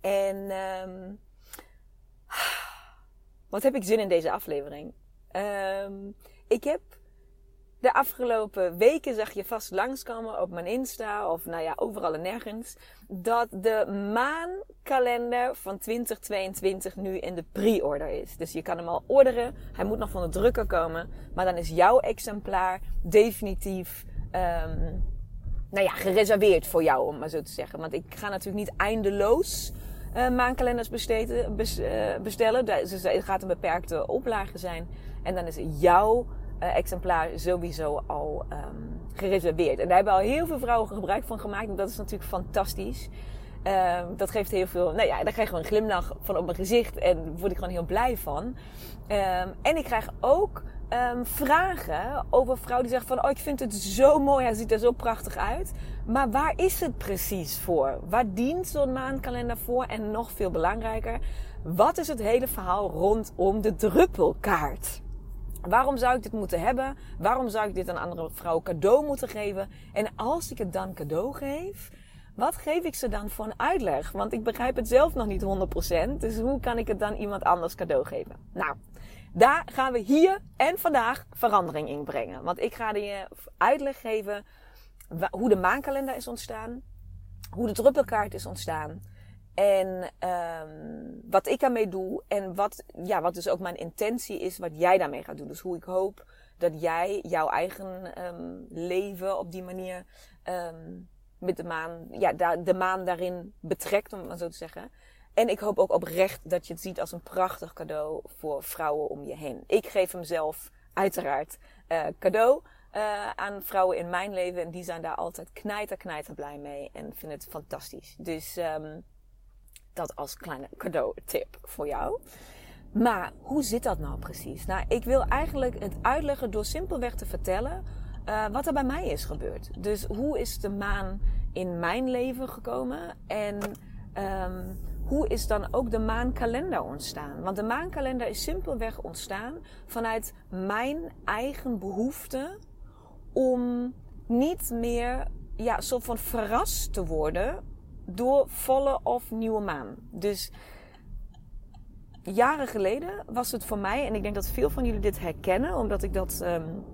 En um, wat heb ik zin in deze aflevering? Um, ik heb de afgelopen weken, zag je vast langskomen op mijn Insta of nou ja, overal en nergens, dat de maankalender van 2022 nu in de pre-order is. Dus je kan hem al orderen. Hij moet nog van de drukker komen. Maar dan is jouw exemplaar definitief um, nou ja, gereserveerd voor jou, om maar zo te zeggen. Want ik ga natuurlijk niet eindeloos maankalenders besteden, bes, uh, bestellen. Het gaat een beperkte oplage zijn. En dan is jouw uh, exemplaar sowieso al um, gereserveerd. En daar hebben al heel veel vrouwen gebruik van gemaakt. En dat is natuurlijk fantastisch. Uh, dat geeft heel veel. Nou ja, daar krijg ik gewoon een glimlach van op mijn gezicht. En word ik gewoon heel blij van. Um, en ik krijg ook vragen over vrouwen die zeggen van... Oh, ik vind het zo mooi. Hij ziet er zo prachtig uit. Maar waar is het precies voor? Waar dient zo'n maandkalender voor? En nog veel belangrijker... Wat is het hele verhaal rondom de druppelkaart? Waarom zou ik dit moeten hebben? Waarom zou ik dit aan andere vrouwen cadeau moeten geven? En als ik het dan cadeau geef, wat geef ik ze dan voor een uitleg? Want ik begrijp het zelf nog niet 100%. Dus hoe kan ik het dan iemand anders cadeau geven? Nou, daar gaan we hier en vandaag verandering in brengen. Want ik ga je uitleg geven hoe de maankalender is ontstaan. Hoe de druppelkaart is ontstaan. En um, wat ik daarmee doe en wat, ja, wat dus ook mijn intentie is, wat jij daarmee gaat doen. Dus hoe ik hoop dat jij jouw eigen um, leven op die manier um, met de maan, ja, de maan daarin betrekt, om het maar zo te zeggen. En ik hoop ook oprecht dat je het ziet als een prachtig cadeau voor vrouwen om je heen. Ik geef hem zelf uiteraard uh, cadeau. Uh, aan vrouwen in mijn leven. En die zijn daar altijd knijter, knijter blij mee. En vinden het fantastisch. Dus um, dat als kleine cadeau-tip voor jou. Maar hoe zit dat nou precies? Nou, ik wil eigenlijk het uitleggen door simpelweg te vertellen uh, wat er bij mij is gebeurd. Dus hoe is de maan in mijn leven gekomen en um, hoe is dan ook de maankalender ontstaan? Want de maankalender is simpelweg ontstaan vanuit mijn eigen behoefte om niet meer ja, soort van verrast te worden door volle of nieuwe maan. Dus jaren geleden was het voor mij, en ik denk dat veel van jullie dit herkennen, omdat ik dat um,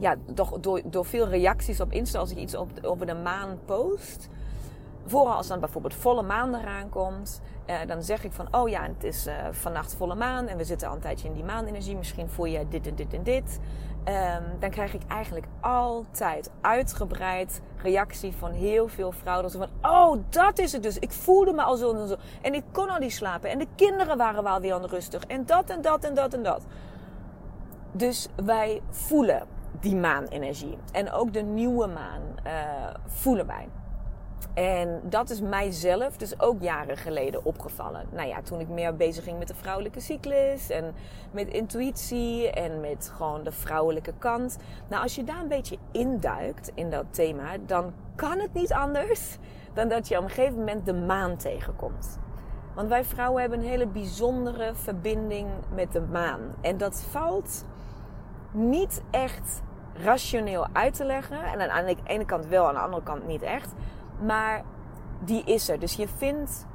ja, toch door, door veel reacties op Insta als ik iets op, over de maan post. Vooral als dan bijvoorbeeld volle maan eraan komt, uh, dan zeg ik van, oh ja, het is uh, vannacht volle maan en we zitten al een tijdje in die maanenergie. Misschien voel je dit en dit en dit. Um, dan krijg ik eigenlijk altijd uitgebreid reactie van heel veel vrouwen. Dat van, oh, dat is het dus. Ik voelde me al zo en zo. En ik kon al niet slapen. En de kinderen waren wel weer onrustig. En dat en dat en dat en dat. Dus wij voelen die maanenergie. En ook de nieuwe maan uh, voelen wij. En dat is mijzelf dus ook jaren geleden opgevallen. Nou ja, toen ik meer bezig ging met de vrouwelijke cyclus en met intuïtie en met gewoon de vrouwelijke kant. Nou, als je daar een beetje induikt in dat thema, dan kan het niet anders dan dat je op een gegeven moment de maan tegenkomt. Want wij vrouwen hebben een hele bijzondere verbinding met de maan. En dat valt niet echt rationeel uit te leggen. En aan de ene kant wel, aan de andere kant niet echt. Maar die is er. Dus je vindt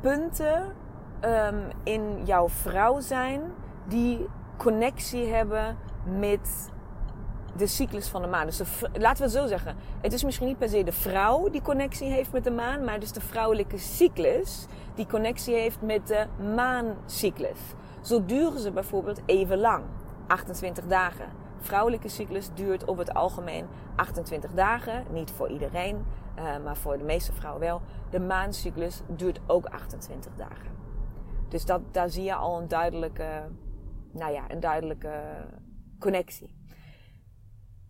punten um, in jouw vrouw zijn die connectie hebben met de cyclus van de maan. Dus laten we het zo zeggen. Het is misschien niet per se de vrouw die connectie heeft met de maan, maar is de vrouwelijke cyclus die connectie heeft met de maancyclus. Zo duren ze bijvoorbeeld even lang, 28 dagen. Vrouwelijke cyclus duurt op het algemeen 28 dagen. Niet voor iedereen, uh, maar voor de meeste vrouwen wel. De maancyclus duurt ook 28 dagen. Dus dat, daar zie je al een duidelijke, nou ja, een duidelijke connectie.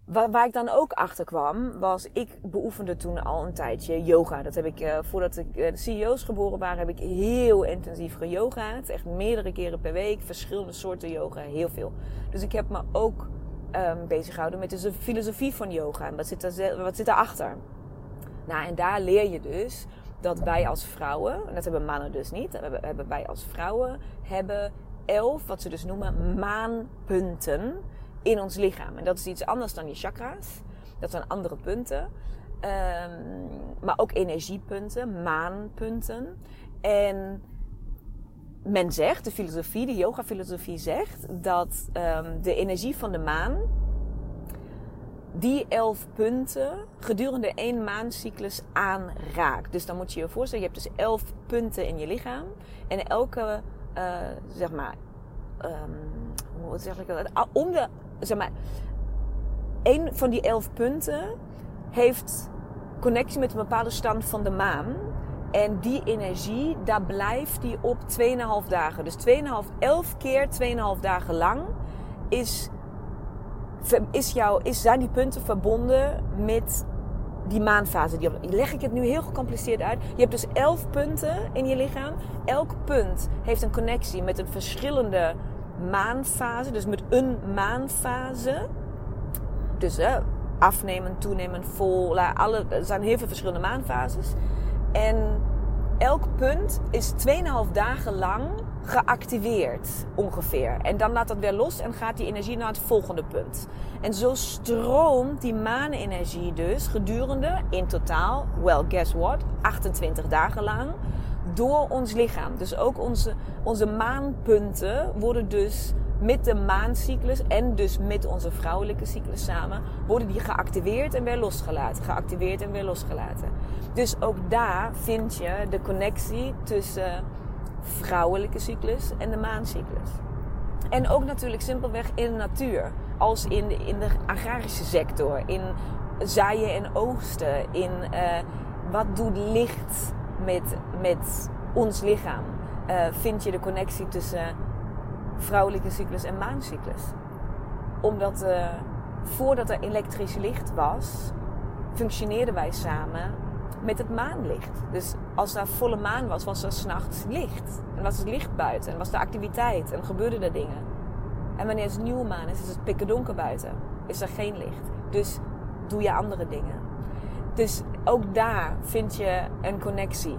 Waar, ik dan ook achter kwam, was ik beoefende toen al een tijdje yoga. Dat heb ik, uh, voordat ik, uh, de CEO's geboren waren, heb ik heel intensief geyogaat. Echt meerdere keren per week, verschillende soorten yoga, heel veel. Dus ik heb me ook um, bezig gehouden met de filosofie van yoga. En wat zit, er, wat zit daarachter? Nou, en daar leer je dus dat wij als vrouwen, en dat hebben mannen dus niet, hebben, hebben wij als vrouwen, hebben elf, wat ze dus noemen, maanpunten in ons lichaam. En dat is iets anders dan je chakra's. Dat zijn andere punten. Um, maar ook energiepunten, maanpunten. En men zegt, de filosofie, de yoga-filosofie zegt, dat um, de energie van de maan die elf punten gedurende één maandcyclus aanraakt. Dus dan moet je je voorstellen, je hebt dus elf punten in je lichaam. En elke, uh, zeg maar, um, hoe zeg ik dat? Om de zeg maar, een van die elf punten heeft connectie met een bepaalde stand van de maan. En die energie, daar blijft die op 2,5 dagen. Dus 2,5, 11 keer 2,5 dagen lang is, is jou, is, zijn die punten verbonden met die maanfase. Die, leg ik het nu heel gecompliceerd uit. Je hebt dus 11 punten in je lichaam. Elk punt heeft een connectie met een verschillende maanfase, dus met een maanfase. Dus hè, afnemen, toenemen, vol. Alle, er zijn heel veel verschillende maanfases. En elk punt is 2,5 dagen lang geactiveerd ongeveer. En dan laat dat weer los en gaat die energie naar het volgende punt. En zo stroomt die maanenergie dus gedurende in totaal, well guess what, 28 dagen lang door ons lichaam. Dus ook onze, onze maanpunten worden dus met de maancyclus en dus met onze vrouwelijke cyclus samen, worden die geactiveerd en weer losgelaten. Geactiveerd en weer losgelaten. Dus ook daar vind je de connectie tussen vrouwelijke cyclus en de maancyclus. En ook natuurlijk simpelweg in de natuur. Als in de, in de agrarische sector, in zaaien en oogsten, in uh, wat doet licht met, met ons lichaam. Uh, vind je de connectie tussen vrouwelijke cyclus en maancyclus. Omdat uh, voordat er elektrisch licht was, functioneerden wij samen met het maanlicht. Dus als er volle maan was, was er s'nachts licht. En was het licht buiten. En was er activiteit. En gebeurden er dingen. En wanneer het nieuwe maan is, is het pikken donker buiten. Is er geen licht. Dus doe je andere dingen. Dus ook daar vind je een connectie.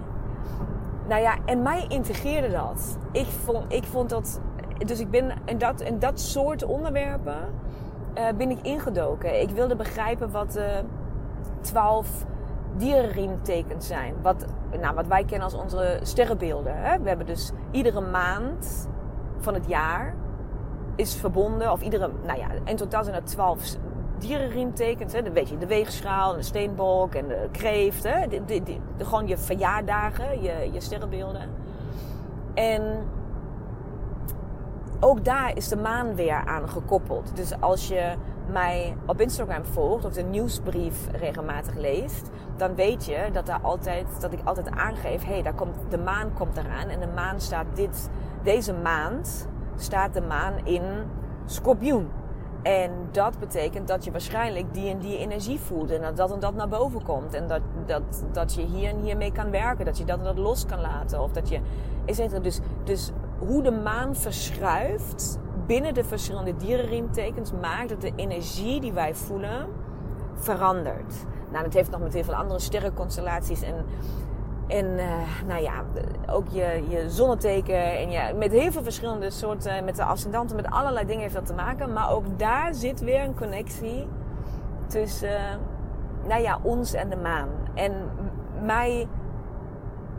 Nou ja, en mij integreerde dat. Ik vond, ik vond dat. Dus ik ben in dat, in dat soort onderwerpen uh, ben ik ingedoken. Ik wilde begrijpen wat de twaalf dierenriemtekens zijn. Wat, nou, wat wij kennen als onze sterrenbeelden. Hè? We hebben dus iedere maand van het jaar is verbonden, of iedere, nou ja, in totaal zijn er twaalf dierenriemtekens. Hè? Dan weet je, de weegschaal, de steenbok en de kreeft. Hè? Gewoon je verjaardagen, je, je sterrenbeelden. En ook daar is de maan weer aan gekoppeld. Dus als je mij op Instagram volgt of de nieuwsbrief regelmatig leest, dan weet je dat, daar altijd, dat ik altijd aangeef: hé, hey, daar komt, de maan komt eraan. En de maan staat dit, deze maand staat de maan in Scorpioen. En dat betekent dat je waarschijnlijk die en die energie voelt. En dat dat en dat naar boven komt. En dat, dat, dat je hier en hier mee kan werken. Dat je dat en dat los kan laten. Of dat je. Dus, dus hoe de maan verschuift binnen de verschillende dierenriemtekens maakt dat de energie die wij voelen verandert. Nou, dat heeft nog met heel veel andere sterrenconstellaties en en uh, nou ja, ook je, je zonneteken. En ja, met heel veel verschillende soorten, met de ascendanten, met allerlei dingen heeft dat te maken. Maar ook daar zit weer een connectie tussen, uh, nou ja, ons en de maan. En mij,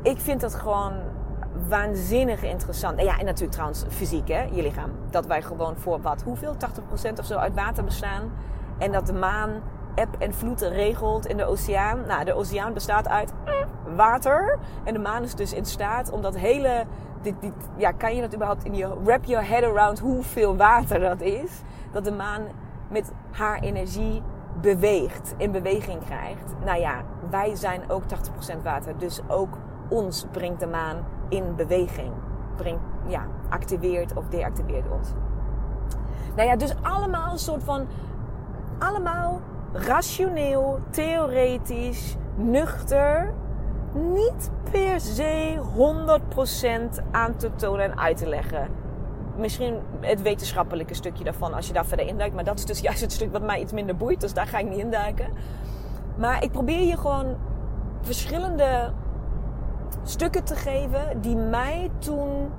ik vind dat gewoon waanzinnig interessant. Ja, en natuurlijk trouwens fysiek, hè, je lichaam. Dat wij gewoon voor wat, hoeveel? 80% of zo uit water bestaan. En dat de maan eb en vloed regelt in de oceaan. Nou, de oceaan bestaat uit water. En de maan is dus in staat om dat hele. Dit, dit, ja, kan je dat überhaupt in je. Wrap your head around hoeveel water dat is. Dat de maan met haar energie beweegt, in beweging krijgt. Nou ja, wij zijn ook 80% water. Dus ook ons brengt de maan in beweging. Brengt, ja, activeert of deactiveert ons. Nou ja, dus allemaal een soort van. Allemaal rationeel, theoretisch, nuchter. Niet per se 100% aan te tonen en uit te leggen. Misschien het wetenschappelijke stukje daarvan als je daar verder induikt. Maar dat is dus juist het stuk wat mij iets minder boeit. Dus daar ga ik niet induiken. Maar ik probeer je gewoon verschillende stukken te geven die mij toen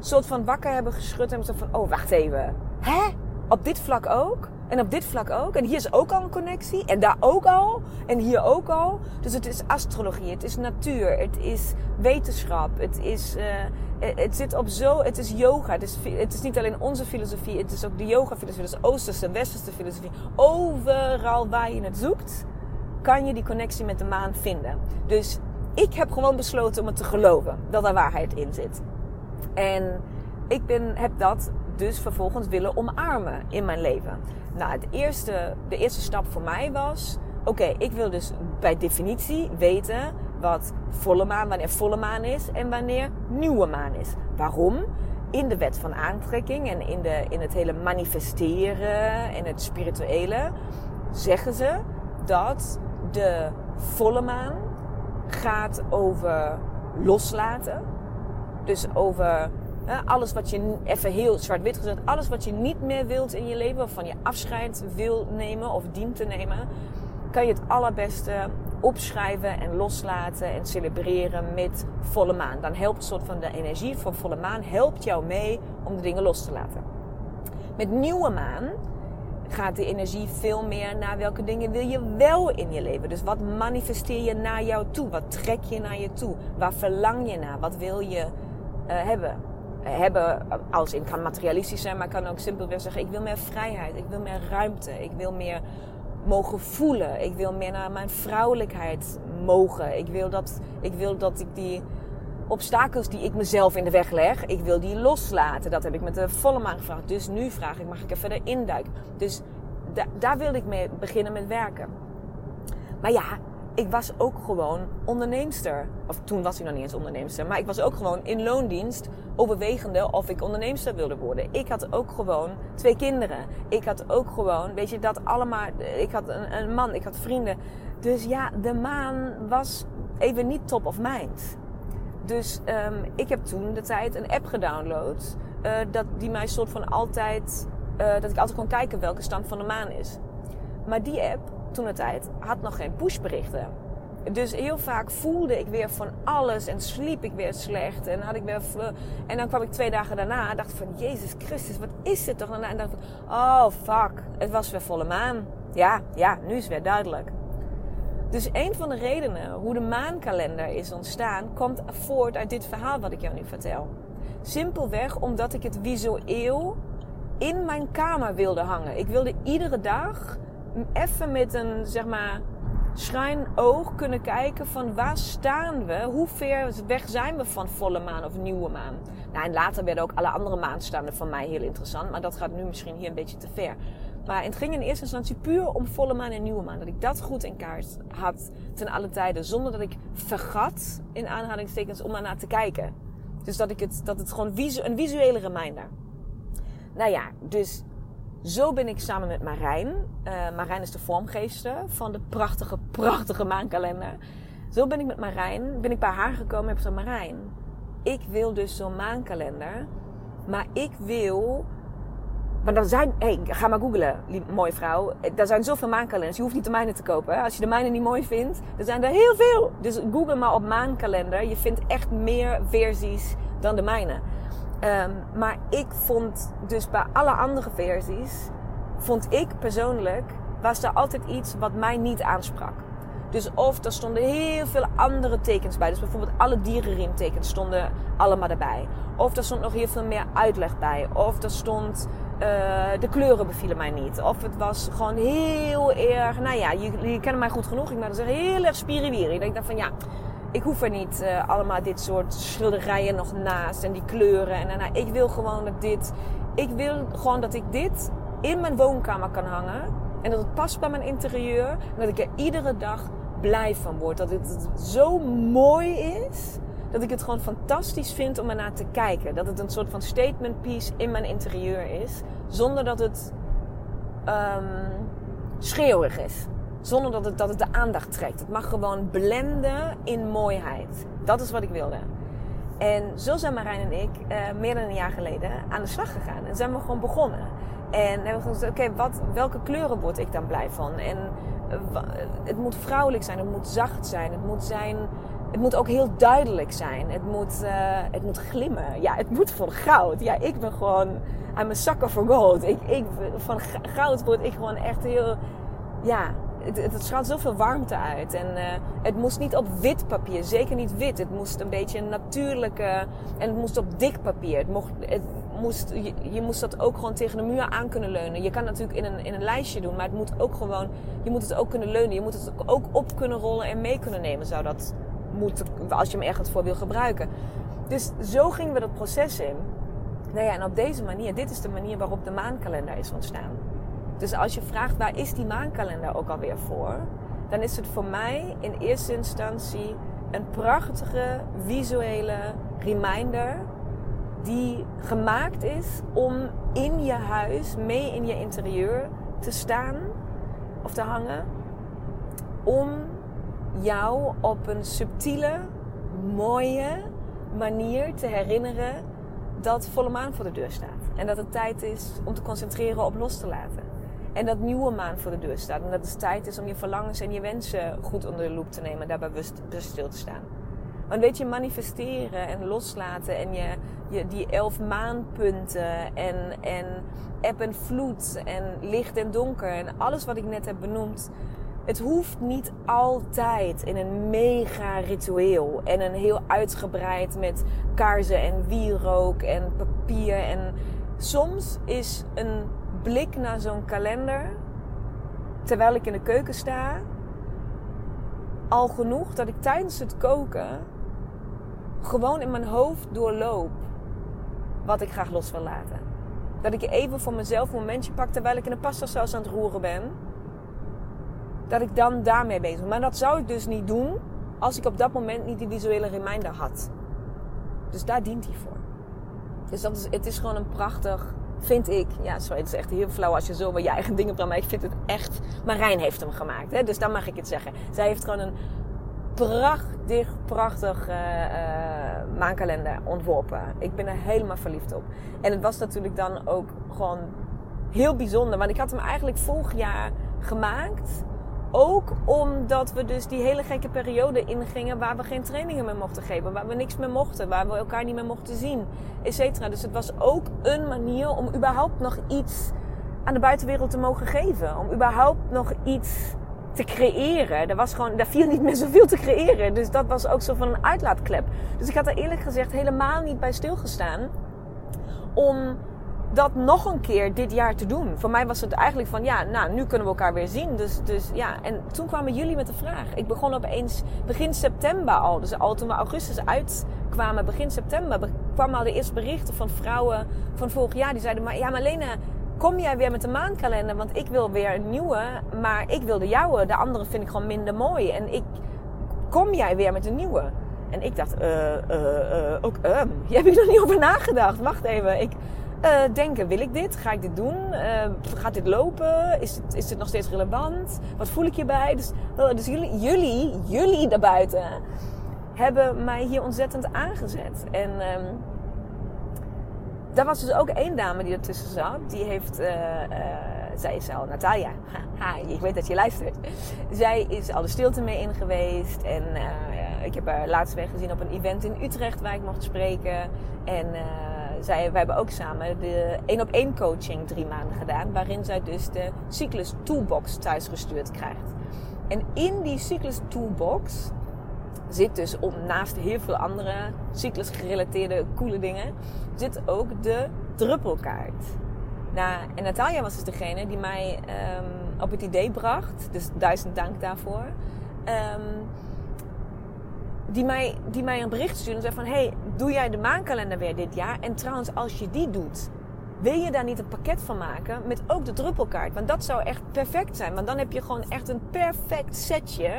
soort van wakker hebben geschud. En zo van, oh wacht even. Hè? Op dit vlak ook? En op dit vlak ook. En hier is ook al een connectie. En daar ook al. En hier ook al. Dus het is astrologie. Het is natuur. Het is wetenschap. Het is... Uh, het zit op zo... Het is yoga. Het is, het is niet alleen onze filosofie. Het is ook de yoga-filosofie. Dus oosterse, westerse filosofie. Overal waar je het zoekt... kan je die connectie met de maan vinden. Dus ik heb gewoon besloten om het te geloven. Dat er waarheid in zit. En ik ben, heb dat dus vervolgens willen omarmen in mijn leven. Nou, het eerste, de eerste stap voor mij was: oké, ik wil dus bij definitie weten wat volle maan, wanneer volle maan is en wanneer nieuwe maan is. Waarom? In de wet van aantrekking en in, de, in het hele manifesteren en het spirituele zeggen ze dat de volle maan gaat over loslaten. Dus over alles wat je, even heel zwart-wit gezet, alles wat je niet meer wilt in je leven, waarvan je afscheid wil nemen of dient te nemen, kan je het allerbeste opschrijven en loslaten en celebreren met volle maan. Dan helpt een soort van de energie van volle maan helpt jou mee om de dingen los te laten. Met nieuwe maan gaat de energie veel meer naar welke dingen wil je wel in je leven. Dus wat manifesteer je naar jou toe? Wat trek je naar je toe? Waar verlang je naar? Wat wil je uh, hebben? hebben als in kan materialistisch zijn, maar kan ook simpelweg zeggen: ik wil meer vrijheid, ik wil meer ruimte, ik wil meer mogen voelen, ik wil meer naar mijn vrouwelijkheid mogen. Ik wil dat ik, wil dat ik die obstakels die ik mezelf in de weg leg, ik wil die loslaten. Dat heb ik met de volle maan gevraagd. Dus nu vraag ik: mag ik er verder induiken? Dus daar wilde ik mee beginnen met werken. Maar ja, ik was ook gewoon onderneemster. Of toen was ik nog niet eens onderneemster. Maar ik was ook gewoon in loondienst overwegende of ik onderneemster wilde worden. Ik had ook gewoon twee kinderen. Ik had ook gewoon, weet je, dat allemaal. Ik had een, een man, ik had vrienden. Dus ja, de maan was even niet top of mind. Dus um, ik heb toen de tijd een app gedownload. Uh, dat die mij soort van altijd. Uh, dat ik altijd kon kijken welke stand van de maan is. Maar die app toen de tijd had nog geen pushberichten. Dus heel vaak voelde ik weer van alles en sliep ik weer slecht. En, had ik weer, en dan kwam ik twee dagen daarna en dacht van... Jezus Christus, wat is dit toch? En dacht ik oh fuck, het was weer volle maan. Ja, ja, nu is het weer duidelijk. Dus een van de redenen hoe de maankalender is ontstaan... komt voort uit dit verhaal wat ik jou nu vertel. Simpelweg omdat ik het visueel in mijn kamer wilde hangen. Ik wilde iedere dag even met een, zeg maar, oog kunnen kijken van waar staan we? Hoe ver weg zijn we van volle maan of nieuwe maan? Nou, en later werden ook alle andere maanstaanden van mij heel interessant. Maar dat gaat nu misschien hier een beetje te ver. Maar het ging in eerste instantie puur om volle maan en nieuwe maan. Dat ik dat goed in kaart had ten alle tijden. Zonder dat ik vergat, in aanhalingstekens, om naar te kijken. Dus dat, ik het, dat het gewoon een visuele reminder. Nou ja, dus zo ben ik samen met Marijn. Uh, Marijn is de vormgeester van de prachtige, prachtige maankalender. Zo ben ik met Marijn, ben ik bij haar gekomen en heb gezegd... Marijn, ik wil dus zo'n maankalender. Maar ik wil... Maar er zijn... hey, ga maar googlen, mooie vrouw. Er zijn zoveel maankalenders. Je hoeft niet de mijne te kopen. Als je de mijne niet mooi vindt, er zijn er heel veel. Dus google maar op maankalender. Je vindt echt meer versies dan de mijne. Um, maar ik vond dus bij alle andere versies, vond ik persoonlijk, was er altijd iets wat mij niet aansprak. Dus of er stonden heel veel andere tekens bij. Dus bijvoorbeeld alle dierenriemtekens stonden allemaal erbij. Of er stond nog heel veel meer uitleg bij. Of er stond eh, de kleuren bevielen mij niet. Of het was gewoon heel erg, nou ja, jullie kennen mij goed genoeg. Ik moet zeggen, heel erg spiriwiri. Ik denk van ja, ik hoef er niet uh, allemaal dit soort schilderijen nog naast en die kleuren. En nou, ik wil gewoon dat dit, ik wil gewoon dat ik dit in mijn woonkamer kan hangen. En dat het past bij mijn interieur. En dat ik er iedere dag blij van word. Dat het zo mooi is dat ik het gewoon fantastisch vind om ernaar te kijken. Dat het een soort van statement piece in mijn interieur is. Zonder dat het um, schreeuwig is. Zonder dat het, dat het de aandacht trekt. Het mag gewoon blenden in mooiheid. Dat is wat ik wilde. En zo zijn Marijn en ik uh, meer dan een jaar geleden aan de slag gegaan. En zijn we gewoon begonnen. En hebben we gezegd, oké, wat welke kleuren word ik dan blij van? En uh, het moet vrouwelijk zijn, het moet zacht zijn, het moet zijn het moet ook heel duidelijk zijn. Het moet, uh, het moet glimmen. Ja, het moet van goud. Ja, ik ben gewoon... I'm a sucker for gold. Ik, ik, van goud word ik gewoon echt heel... Ja, het, het straalt zoveel warmte uit. En uh, het moest niet op wit papier. Zeker niet wit. Het moest een beetje een natuurlijke... En het moest op dik papier. Het mocht, het moest, je, moest dat ook gewoon tegen de muur aan kunnen leunen. Je kan natuurlijk in een, in een lijstje doen. Maar het moet ook gewoon... Je moet het ook kunnen leunen. Je moet het ook op kunnen rollen en mee kunnen nemen. Zou dat moet, als je hem ergens voor wil gebruiken. Dus zo gingen we dat proces in. Nou ja, en op deze manier, dit is de manier waarop de maankalender is ontstaan. Dus als je vraagt waar is die maankalender ook alweer voor, dan is het voor mij in eerste instantie een prachtige visuele reminder die gemaakt is om in je huis, mee in je interieur te staan of te hangen. Om jou op een subtiele, mooie manier te herinneren dat volle maan voor de deur staat. En dat het tijd is om te concentreren op los te laten. En dat nieuwe maan voor de deur staat. En dat het tijd is om je verlangens en je wensen goed onder de loep te nemen. En daarbij bewust, bewust stil te staan. Want weet je, manifesteren en loslaten en je, je, die elf maanpunten en, en eb en vloed en licht en donker en alles wat ik net heb benoemd het hoeft niet altijd in een mega ritueel en een heel uitgebreid met kaarsen en wierook en papier. En soms is een blik naar zo'n kalender, terwijl ik in de keuken sta, al genoeg dat ik tijdens het koken gewoon in mijn hoofd doorloop wat ik graag los wil laten. Dat ik even voor mezelf een momentje pak terwijl ik in de pasta saus aan het roeren ben dat ik dan daarmee bezig ben. Maar dat zou ik dus niet doen als ik op dat moment niet die visuele reminder had. Dus daar dient hij voor. Dus dat is, het is gewoon een prachtig, vind ik. Ja, sorry, het is echt heel flauw als je zo met je eigen dingen praat. Maar ik vind het echt. Marijn heeft hem gemaakt. Hè? Dus dan mag ik het zeggen. Zij heeft gewoon een prachtig, prachtig uh, uh, maankalender ontworpen. Ik ben er helemaal verliefd op. En het was natuurlijk dan ook gewoon heel bijzonder. Want ik had hem eigenlijk vorig jaar gemaakt. Ook omdat we dus die hele gekke periode ingingen waar we geen trainingen meer mochten geven, waar we niks meer mochten, waar we elkaar niet meer mochten zien, et. Dus het was ook een manier om überhaupt nog iets aan de buitenwereld te mogen geven. Om überhaupt nog iets te creëren. Er was gewoon, daar viel niet meer zoveel te creëren. Dus dat was ook zo van een uitlaatklep. Dus ik had er eerlijk gezegd helemaal niet bij stilgestaan. Om dat nog een keer dit jaar te doen. Voor mij was het eigenlijk van, ja, nou, nu kunnen we elkaar weer zien. Dus, dus ja, en toen kwamen jullie met de vraag. Ik begon opeens begin september al. Dus al toen we augustus uitkwamen, begin september, kwamen al de eerste berichten van vrouwen van vorig jaar. Die zeiden, maar ja, Marlene, kom jij weer met de maandkalender? Want ik wil weer een nieuwe, maar ik wil de jouwe. De andere vind ik gewoon minder mooi. En ik, kom jij weer met een nieuwe? En ik dacht, eh, uh, uh, ook, jij hebt er nog niet over nagedacht. Wacht even, ik uh, denken, wil ik dit? Ga ik dit doen? Uh, gaat dit lopen? Is het, is dit nog steeds relevant? Wat voel ik hierbij? Dus, uh, dus jullie, jullie, jullie daarbuiten hebben mij hier ontzettend aangezet. En um, daar was dus ook één dame die ertussen zat. Die heeft, zij is al, Natalia, ik weet dat je luistert. Zij is al de stilte mee in geweest. En ik heb haar laatst weer gezien op een event in Utrecht waar ik mocht spreken. En zij, wij hebben ook samen de één op één coaching drie maanden gedaan. Waarin zij dus de cyclus toolbox thuis gestuurd krijgt. En in die cyclus toolbox zit dus om, naast heel veel andere cyclus gerelateerde coole dingen, zit ook de druppelkaart. Nou, en Natalia was dus degene die mij ehm, op het idee bracht. Dus duizend dank daarvoor. Ehm, die, mij, die mij een bericht stuurde en zei van... Hey, doe jij de maankalender weer dit jaar? En trouwens, als je die doet... Wil je daar niet een pakket van maken met ook de druppelkaart? Want dat zou echt perfect zijn. Want dan heb je gewoon echt een perfect setje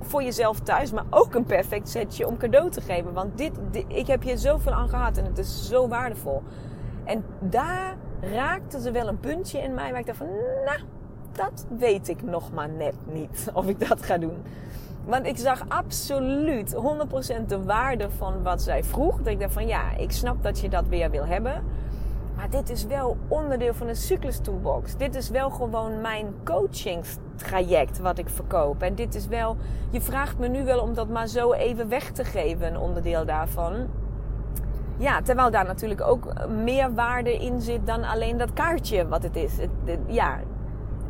voor jezelf thuis, maar ook een perfect setje om cadeau te geven. Want dit, ik heb hier zoveel aan gehad en het is zo waardevol. En daar raakte ze wel een puntje in mij waar ik dacht van, nou, dat weet ik nog maar net niet of ik dat ga doen. Want ik zag absoluut 100% de waarde van wat zij vroeg. Dat ik dacht van, ja, ik snap dat je dat weer wil hebben. Maar dit is wel onderdeel van een cyclus toolbox. Dit is wel gewoon mijn coachingstraject wat ik verkoop. En dit is wel, je vraagt me nu wel om dat maar zo even weg te geven, een onderdeel daarvan. Ja, terwijl daar natuurlijk ook meer waarde in zit dan alleen dat kaartje wat het is. ja,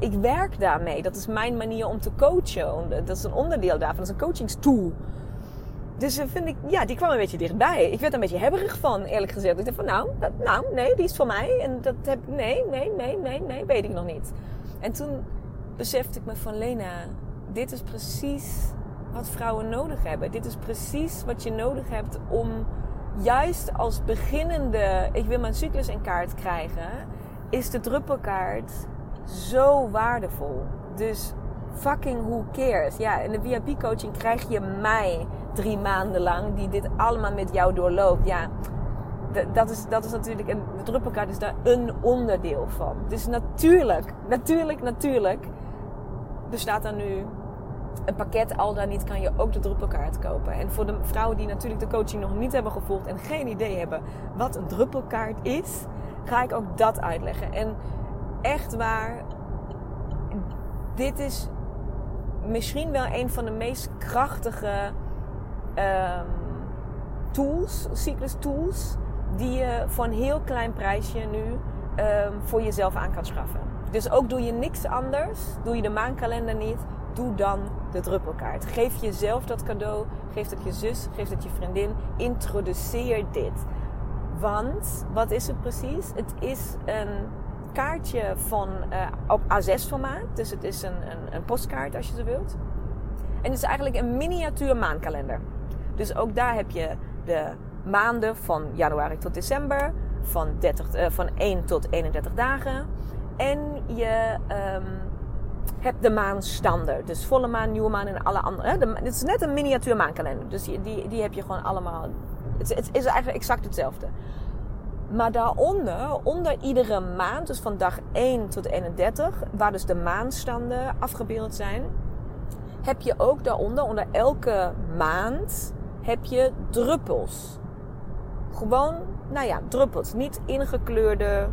ik werk daarmee. Dat is mijn manier om te coachen. Dat is een onderdeel daarvan. Dat is een coachingstool. Dus uh, vind ik, ja, die kwam een beetje dichtbij. Ik werd er een beetje hebberig van, eerlijk gezegd. Ik dacht van, nou, dat, nou, nee, die is voor mij. En dat heb ik, nee, nee, nee, nee, nee, weet ik nog niet. En toen besefte ik me van, Lena, dit is precies wat vrouwen nodig hebben. Dit is precies wat je nodig hebt om juist als beginnende, ik wil mijn cyclus in kaart krijgen, is de druppelkaart zo waardevol. Dus fucking who cares? Ja, in de VIP coaching krijg je mij drie maanden lang die dit allemaal met jou doorloopt. Ja, dat is, dat is natuurlijk, en de druppelkaart is daar een onderdeel van. Dus natuurlijk, natuurlijk, natuurlijk bestaat er nu een pakket, al dan niet kan je ook de druppelkaart kopen. En voor de vrouwen die natuurlijk de coaching nog niet hebben gevolgd en geen idee hebben wat een druppelkaart is, ga ik ook dat uitleggen. En echt waar, dit is misschien wel een van de meest krachtige um, tools, cyclus tools, die je voor een heel klein prijsje nu um, voor jezelf aan kan schaffen. Dus ook doe je niks anders, doe je de maankalender niet, doe dan de druppelkaart. Geef jezelf dat cadeau, geef het je zus, geef het je vriendin, introduceer dit. Want, wat is het precies? Het is een kaartje van, uh, op A6 formaat. Dus het is een, een, een postkaart als je zo wilt. En het is eigenlijk een miniatuur maankalender. Dus ook daar heb je de maanden van januari tot december, van, 30, uh, eh, van 1 tot 31 dagen. En je um, hebt de maanstanden. Dus volle maan, nieuwe maan en alle andere. De, het is net een miniatuur maankalender. Dus die, die, heb je gewoon allemaal. Het is eigenlijk exact hetzelfde. Maar daaronder, onder iedere maand, dus van dag 1 tot 31, waar dus de maanstanden afgebeeld zijn, heb je ook daaronder, onder elke maand, heb je druppels. Gewoon, nou ja, druppels. Niet ingekleurde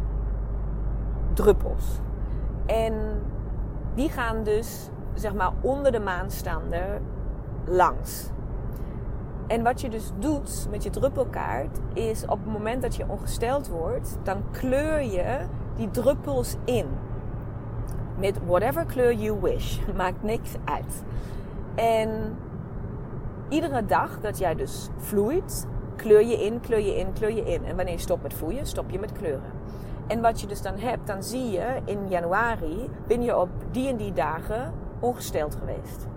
druppels. En die gaan dus, zeg maar, onder de maanstanden langs. En wat je dus doet met je druppelkaart is op het moment dat je ongesteld wordt, dan kleur je die druppels in. Met whatever kleur you wish. Maakt niks uit. En iedere dag dat jij dus vloeit, kleur je in, kleur je in, kleur je in. En wanneer je stopt met vloeien, stop je met kleuren. En wat je dus dan hebt, dan zie je in januari ben je op die en die dagen ongesteld geweest.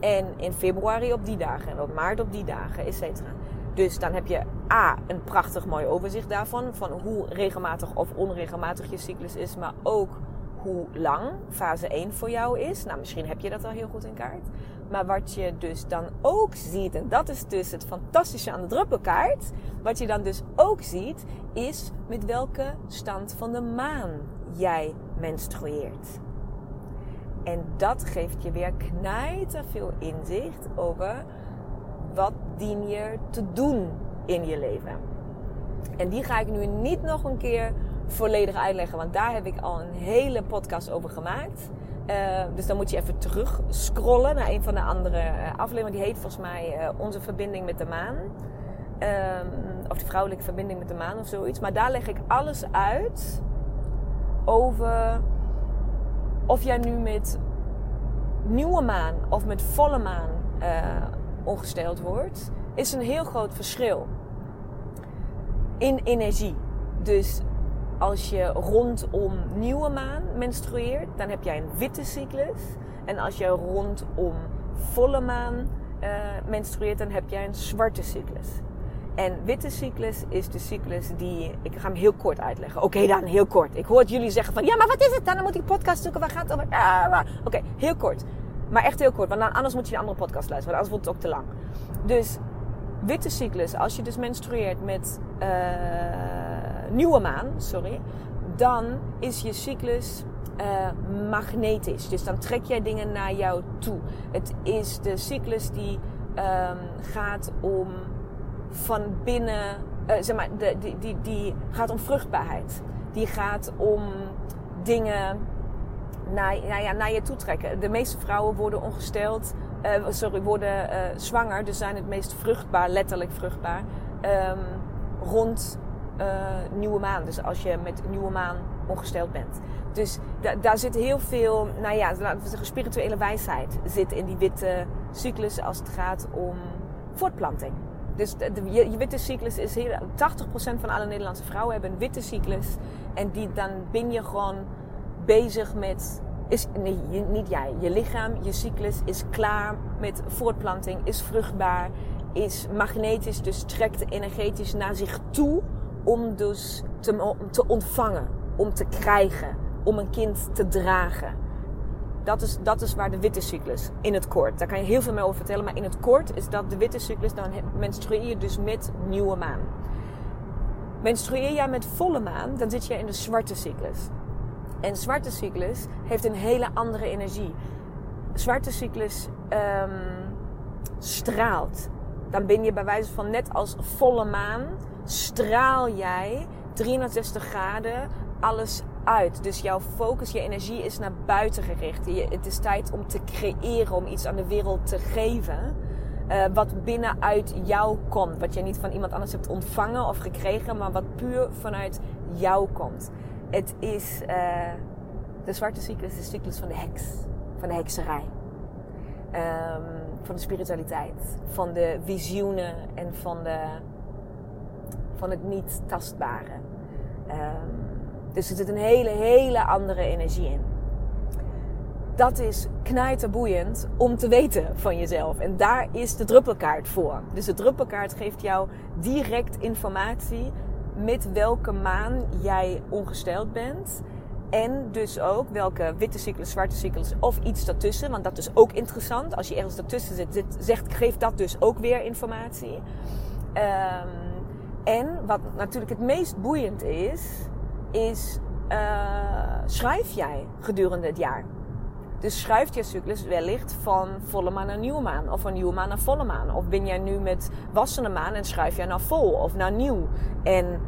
En in februari op die dagen en op maart op die dagen, et cetera. Dus dan heb je A, een prachtig mooi overzicht daarvan. Van hoe regelmatig of onregelmatig je cyclus is. Maar ook hoe lang fase 1 voor jou is. Nou, misschien heb je dat al heel goed in kaart. Maar wat je dus dan ook ziet, en dat is dus het fantastische aan de druppelkaart. Wat je dan dus ook ziet, is met welke stand van de maan jij menstrueert. En dat geeft je weer knijter veel inzicht over wat dien je te doen in je leven. En die ga ik nu niet nog een keer volledig uitleggen, want daar heb ik al een hele podcast over gemaakt. Uh, dus dan moet je even terug scrollen naar een van de andere uh, afleveringen. Die heet volgens mij uh, Onze Verbinding met de Maan. Um, of de Vrouwelijke Verbinding met de Maan of zoiets. Maar daar leg ik alles uit over of jij nu met nieuwe maan of met volle maan ongesteld wordt. Is een heel groot verschil in energie. Dus als je rondom nieuwe maan menstrueert, dan heb jij een witte cyclus. En als je rondom volle maan uh, menstrueert, dan heb jij een zwarte cyclus. En witte cyclus is de cyclus die. Ik ga hem heel kort uitleggen. Oké, dan heel kort. Ik hoor jullie zeggen van ja, maar wat is het dan? Dan moet ik podcast zoeken. Waar gaat het over? Ah, Oké, heel kort. Maar echt heel kort, want anders moet je een andere podcast luisteren, want anders wordt het ook te lang. Dus witte cyclus, als je dus menstrueert met uh, nieuwe maan, sorry, dan is je cyclus uh, magnetisch. Dus dan trek jij dingen naar jou toe. Het is de cyclus die um, gaat om van binnen, uh, zeg maar, de, die, die, die gaat om vruchtbaarheid. Die gaat om dingen naar, nou ja, naar je toe trekken. De meeste vrouwen worden ongesteld, uh, sorry, worden uh, zwanger, dus zijn het meest vruchtbaar, letterlijk vruchtbaar, um, rond nieuwe maan. Dus als je met nieuwe maan ongesteld bent. Dus da daar zit heel veel, nou ja, laten we zeggen, spirituele wijsheid zit in die witte cyclus als het gaat om voortplanting. Dus de, je, witte cyclus is heel, 80% van alle Nederlandse vrouwen hebben een witte cyclus. En die, dan ben je gewoon bezig met. Is, nee, niet jij. Je lichaam, je cyclus is klaar met voortplanting, is vruchtbaar, is magnetisch, dus trekt energetisch naar zich toe om dus te, te ontvangen, om te krijgen, om een kind te dragen. Dat is, dat is waar de witte cyclus, in het kort. Daar kan je heel veel meer over vertellen, maar in het kort is dat de witte cyclus, dan menstrueer je dus met nieuwe maan. Menstrueer jij met volle maan, dan zit je in de zwarte cyclus. En zwarte cyclus heeft een hele andere energie. Zwarte cyclus um, straalt. Dan ben je bij wijze van net als volle maan, straal jij 360 graden alles uit. Dus jouw focus, je energie is naar buiten gericht. Het is tijd om te creëren, om iets aan de wereld te geven. Uh, wat binnenuit jou komt. Wat je niet van iemand anders hebt ontvangen of gekregen, maar wat puur vanuit jou komt. Het is uh, de zwarte cyclus, de cyclus van de heks, van de hekserij. Um, van de spiritualiteit, van de visioenen en van, de, van het niet tastbare. Um, dus er zit een hele, hele andere energie in. Dat is knijterboeiend om te weten van jezelf. En daar is de druppelkaart voor. Dus de druppelkaart geeft jou direct informatie met welke maan jij ongesteld bent. En dus ook welke witte cyclus, zwarte cyclus of iets daartussen. Want dat is ook interessant. Als je ergens daartussen zit, zegt, geeft dat dus ook weer informatie. Um, en wat natuurlijk het meest boeiend is, is uh, schrijf jij gedurende het jaar. Dus schuift je cyclus wellicht van volle maan naar nieuwe maan. Of van nieuwe maan naar volle maan. Of ben jij nu met wassende maan en schrijf jij naar vol of naar nieuw. En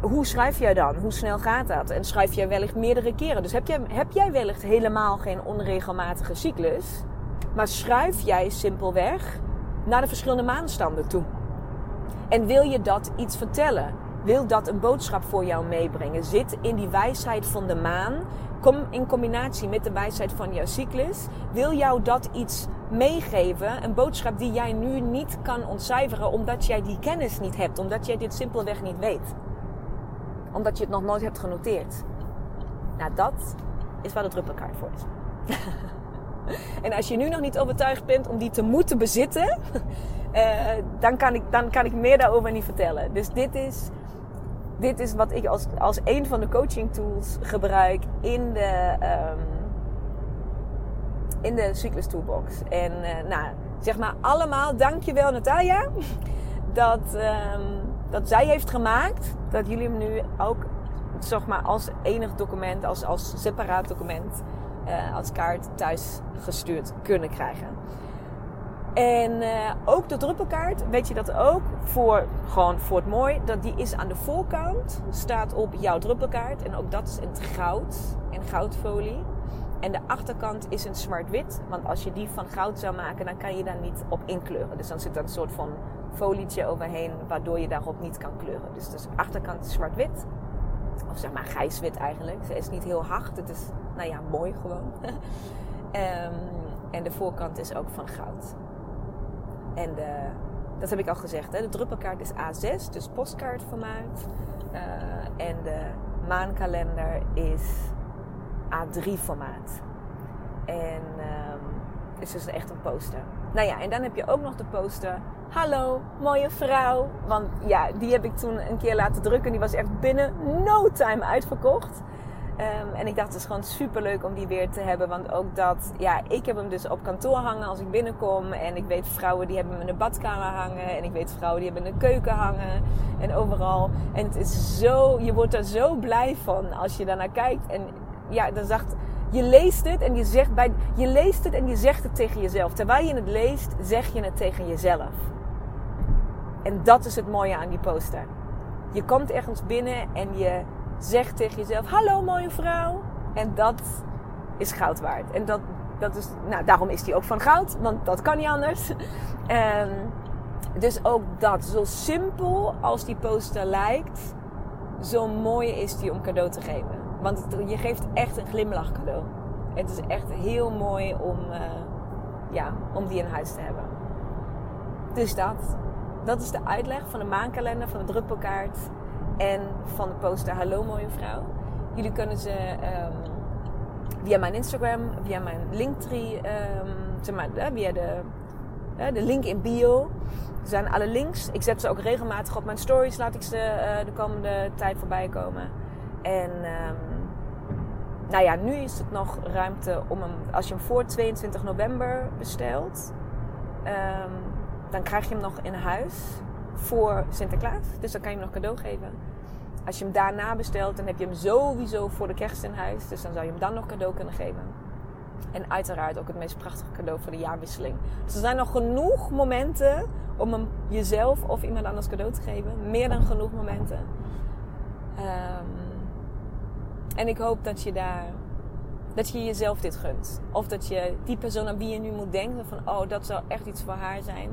hoe schrijf jij dan? Hoe snel gaat dat? En schrijf jij wellicht meerdere keren? Dus heb heb jij wellicht helemaal geen onregelmatige cyclus? Maar schrijf jij simpelweg naar de verschillende maanstanden toe? En wil je dat iets vertellen? Wil dat een boodschap voor jou meebrengen? Zit in die wijsheid van de maan, kom in combinatie met de wijsheid van jouw cyclus. Wil jou dat iets meegeven? Een boodschap die jij nu niet kan ontcijferen omdat jij die kennis niet hebt, omdat jij dit simpelweg niet weet omdat je het nog nooit hebt genoteerd. Nou, dat is waar de druppelkaart voor is. en als je nu nog niet overtuigd bent om die te moeten bezitten, uh, dan, kan ik, dan kan ik meer daarover niet vertellen. Dus dit is, dit is wat ik als, als een van de coaching tools gebruik in de, um, in de Cyclus Toolbox. En uh, nou, zeg maar allemaal dankjewel Natalia. Dat, um, dat zij heeft gemaakt. Dat jullie hem nu ook zeg maar, als enig document, als, als separaat document, uh, als kaart thuis gestuurd kunnen krijgen. En uh, ook de druppelkaart, weet je dat ook, voor, gewoon voor het mooi, dat die is aan de voorkant, staat op jouw druppelkaart. En ook dat is in het goud, in goudfolie. En de achterkant is in zwart-wit, want als je die van goud zou maken, dan kan je daar niet op inkleuren. Dus dan zit er een soort van folietje overheen, waardoor je daarop niet kan kleuren. Dus de achterkant is zwart-wit. Of zeg maar grijswit eigenlijk. Ze is niet heel hard. Het is, nou ja, mooi gewoon. um, en de voorkant is ook van goud. En de, dat heb ik al gezegd. Hè? De druppelkaart is A6, dus postkaartformaat. Uh, en de maankalender is A3 formaat. En um, is dus echt een poster. Nou ja, en dan heb je ook nog de poster. Hallo, mooie vrouw. Want ja, die heb ik toen een keer laten drukken. Die was echt binnen no time uitverkocht. Um, en ik dacht, het is gewoon super leuk om die weer te hebben. Want ook dat, ja, ik heb hem dus op kantoor hangen als ik binnenkom. En ik weet vrouwen die hebben hem in de badkamer hangen. En ik weet vrouwen die hebben in de keuken hangen. En overal. En het is zo, je wordt er zo blij van als je daarnaar kijkt. En ja, dan zegt, je leest het en je zegt bij, je leest het en je zegt het tegen jezelf. Terwijl je het leest, zeg je het tegen jezelf. En dat is het mooie aan die poster. Je komt ergens binnen en je zegt tegen jezelf: Hallo mooie vrouw. En dat is goud waard. En dat, dat is, nou, daarom is die ook van goud, want dat kan niet anders. Um, dus ook dat, zo simpel als die poster lijkt, zo mooi is die om cadeau te geven. Want je geeft echt een glimlach cadeau. Het is echt heel mooi om, uh, ja, om die in huis te hebben. Dus dat. Dat is de uitleg van de maankalender, van de druppelkaart en van de poster Hallo mooie vrouw. Jullie kunnen ze um, via mijn Instagram, via mijn Linktree, um, zeg maar, via de, de link in bio. Er zijn alle links. Ik zet ze ook regelmatig op mijn stories. Laat ik ze uh, de komende tijd voorbij komen. En um, nou ja, nu is het nog ruimte om hem, als je hem voor 22 november bestelt, dan krijg je hem nog in huis voor Sinterklaas. Dus dan kan je hem nog cadeau geven. Als je hem daarna bestelt, dan heb je hem sowieso voor de kerst in huis. Dus dan zou je hem dan nog cadeau kunnen geven. En uiteraard ook het meest prachtige cadeau voor de jaarwisseling. Dus er zijn nog genoeg momenten om hem jezelf of iemand anders cadeau te geven. Meer dan genoeg momenten. Um, en ik hoop dat je daar, dat je jezelf dit gunt. Of dat je die persoon aan wie je nu moet denken van, oh, dat zou echt iets voor haar zijn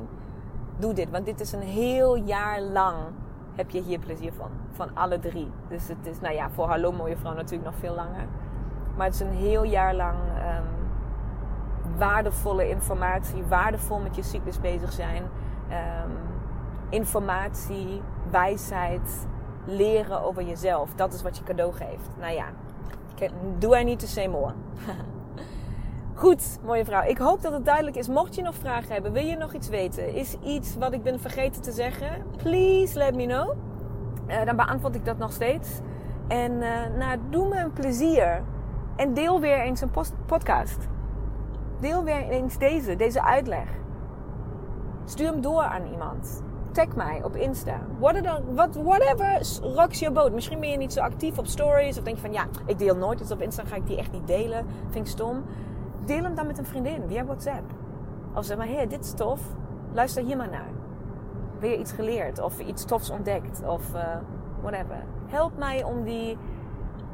doe dit. Want dit is een heel jaar lang heb je hier plezier van. Van alle drie. Dus het is, nou ja, voor Hallo Mooie Vrouw natuurlijk nog veel langer. Maar het is een heel jaar lang um, waardevolle informatie. Waardevol met je cyclus bezig zijn. Um, informatie, wijsheid, leren over jezelf. Dat is wat je cadeau geeft. Nou ja, do I need to say more? Goed, mooie vrouw. Ik hoop dat het duidelijk is. Mocht je nog vragen hebben, wil je nog iets weten? Is iets wat ik ben vergeten te zeggen? Please let me know. Uh, dan beantwoord ik dat nog steeds. En uh, nou, doe me een plezier. En deel weer eens een podcast. Deel weer eens deze, deze uitleg. Stuur hem door aan iemand. Tag mij op Insta. Whatever rocks your boat. Misschien ben je niet zo actief op stories. Of denk je van ja, ik deel nooit iets op Insta. Ga ik die echt niet delen. Vind ik stom deel hem dan met een vriendin via WhatsApp. Of zeg maar, hé, dit is tof. Luister hier maar naar. Weer iets geleerd of iets tofs ontdekt of uh, whatever. Help mij om die,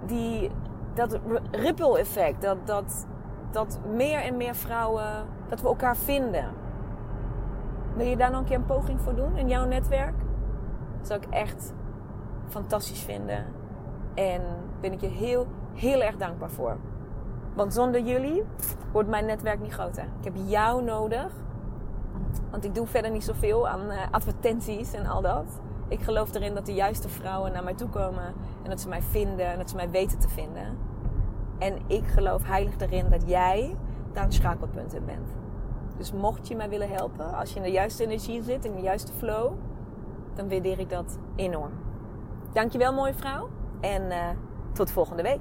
die, dat ripple effect, dat, dat, dat meer en meer vrouwen, dat we elkaar vinden. Wil je daar nog een keer een poging voor doen in jouw netwerk? Dat zou ik echt fantastisch vinden. En ben ik je heel, heel erg dankbaar voor. Want zonder jullie wordt mijn netwerk niet groter. Ik heb jou nodig. Want ik doe verder niet zoveel aan uh, advertenties en al dat. Ik geloof erin dat de juiste vrouwen naar mij toe komen. En dat ze mij vinden en dat ze mij weten te vinden. En ik geloof heilig erin dat jij daar een schakelpunt in bent. Dus mocht je mij willen helpen, als je in de juiste energie zit, in de juiste flow, dan waardeer ik dat enorm. Dankjewel mooie vrouw en uh, tot volgende week.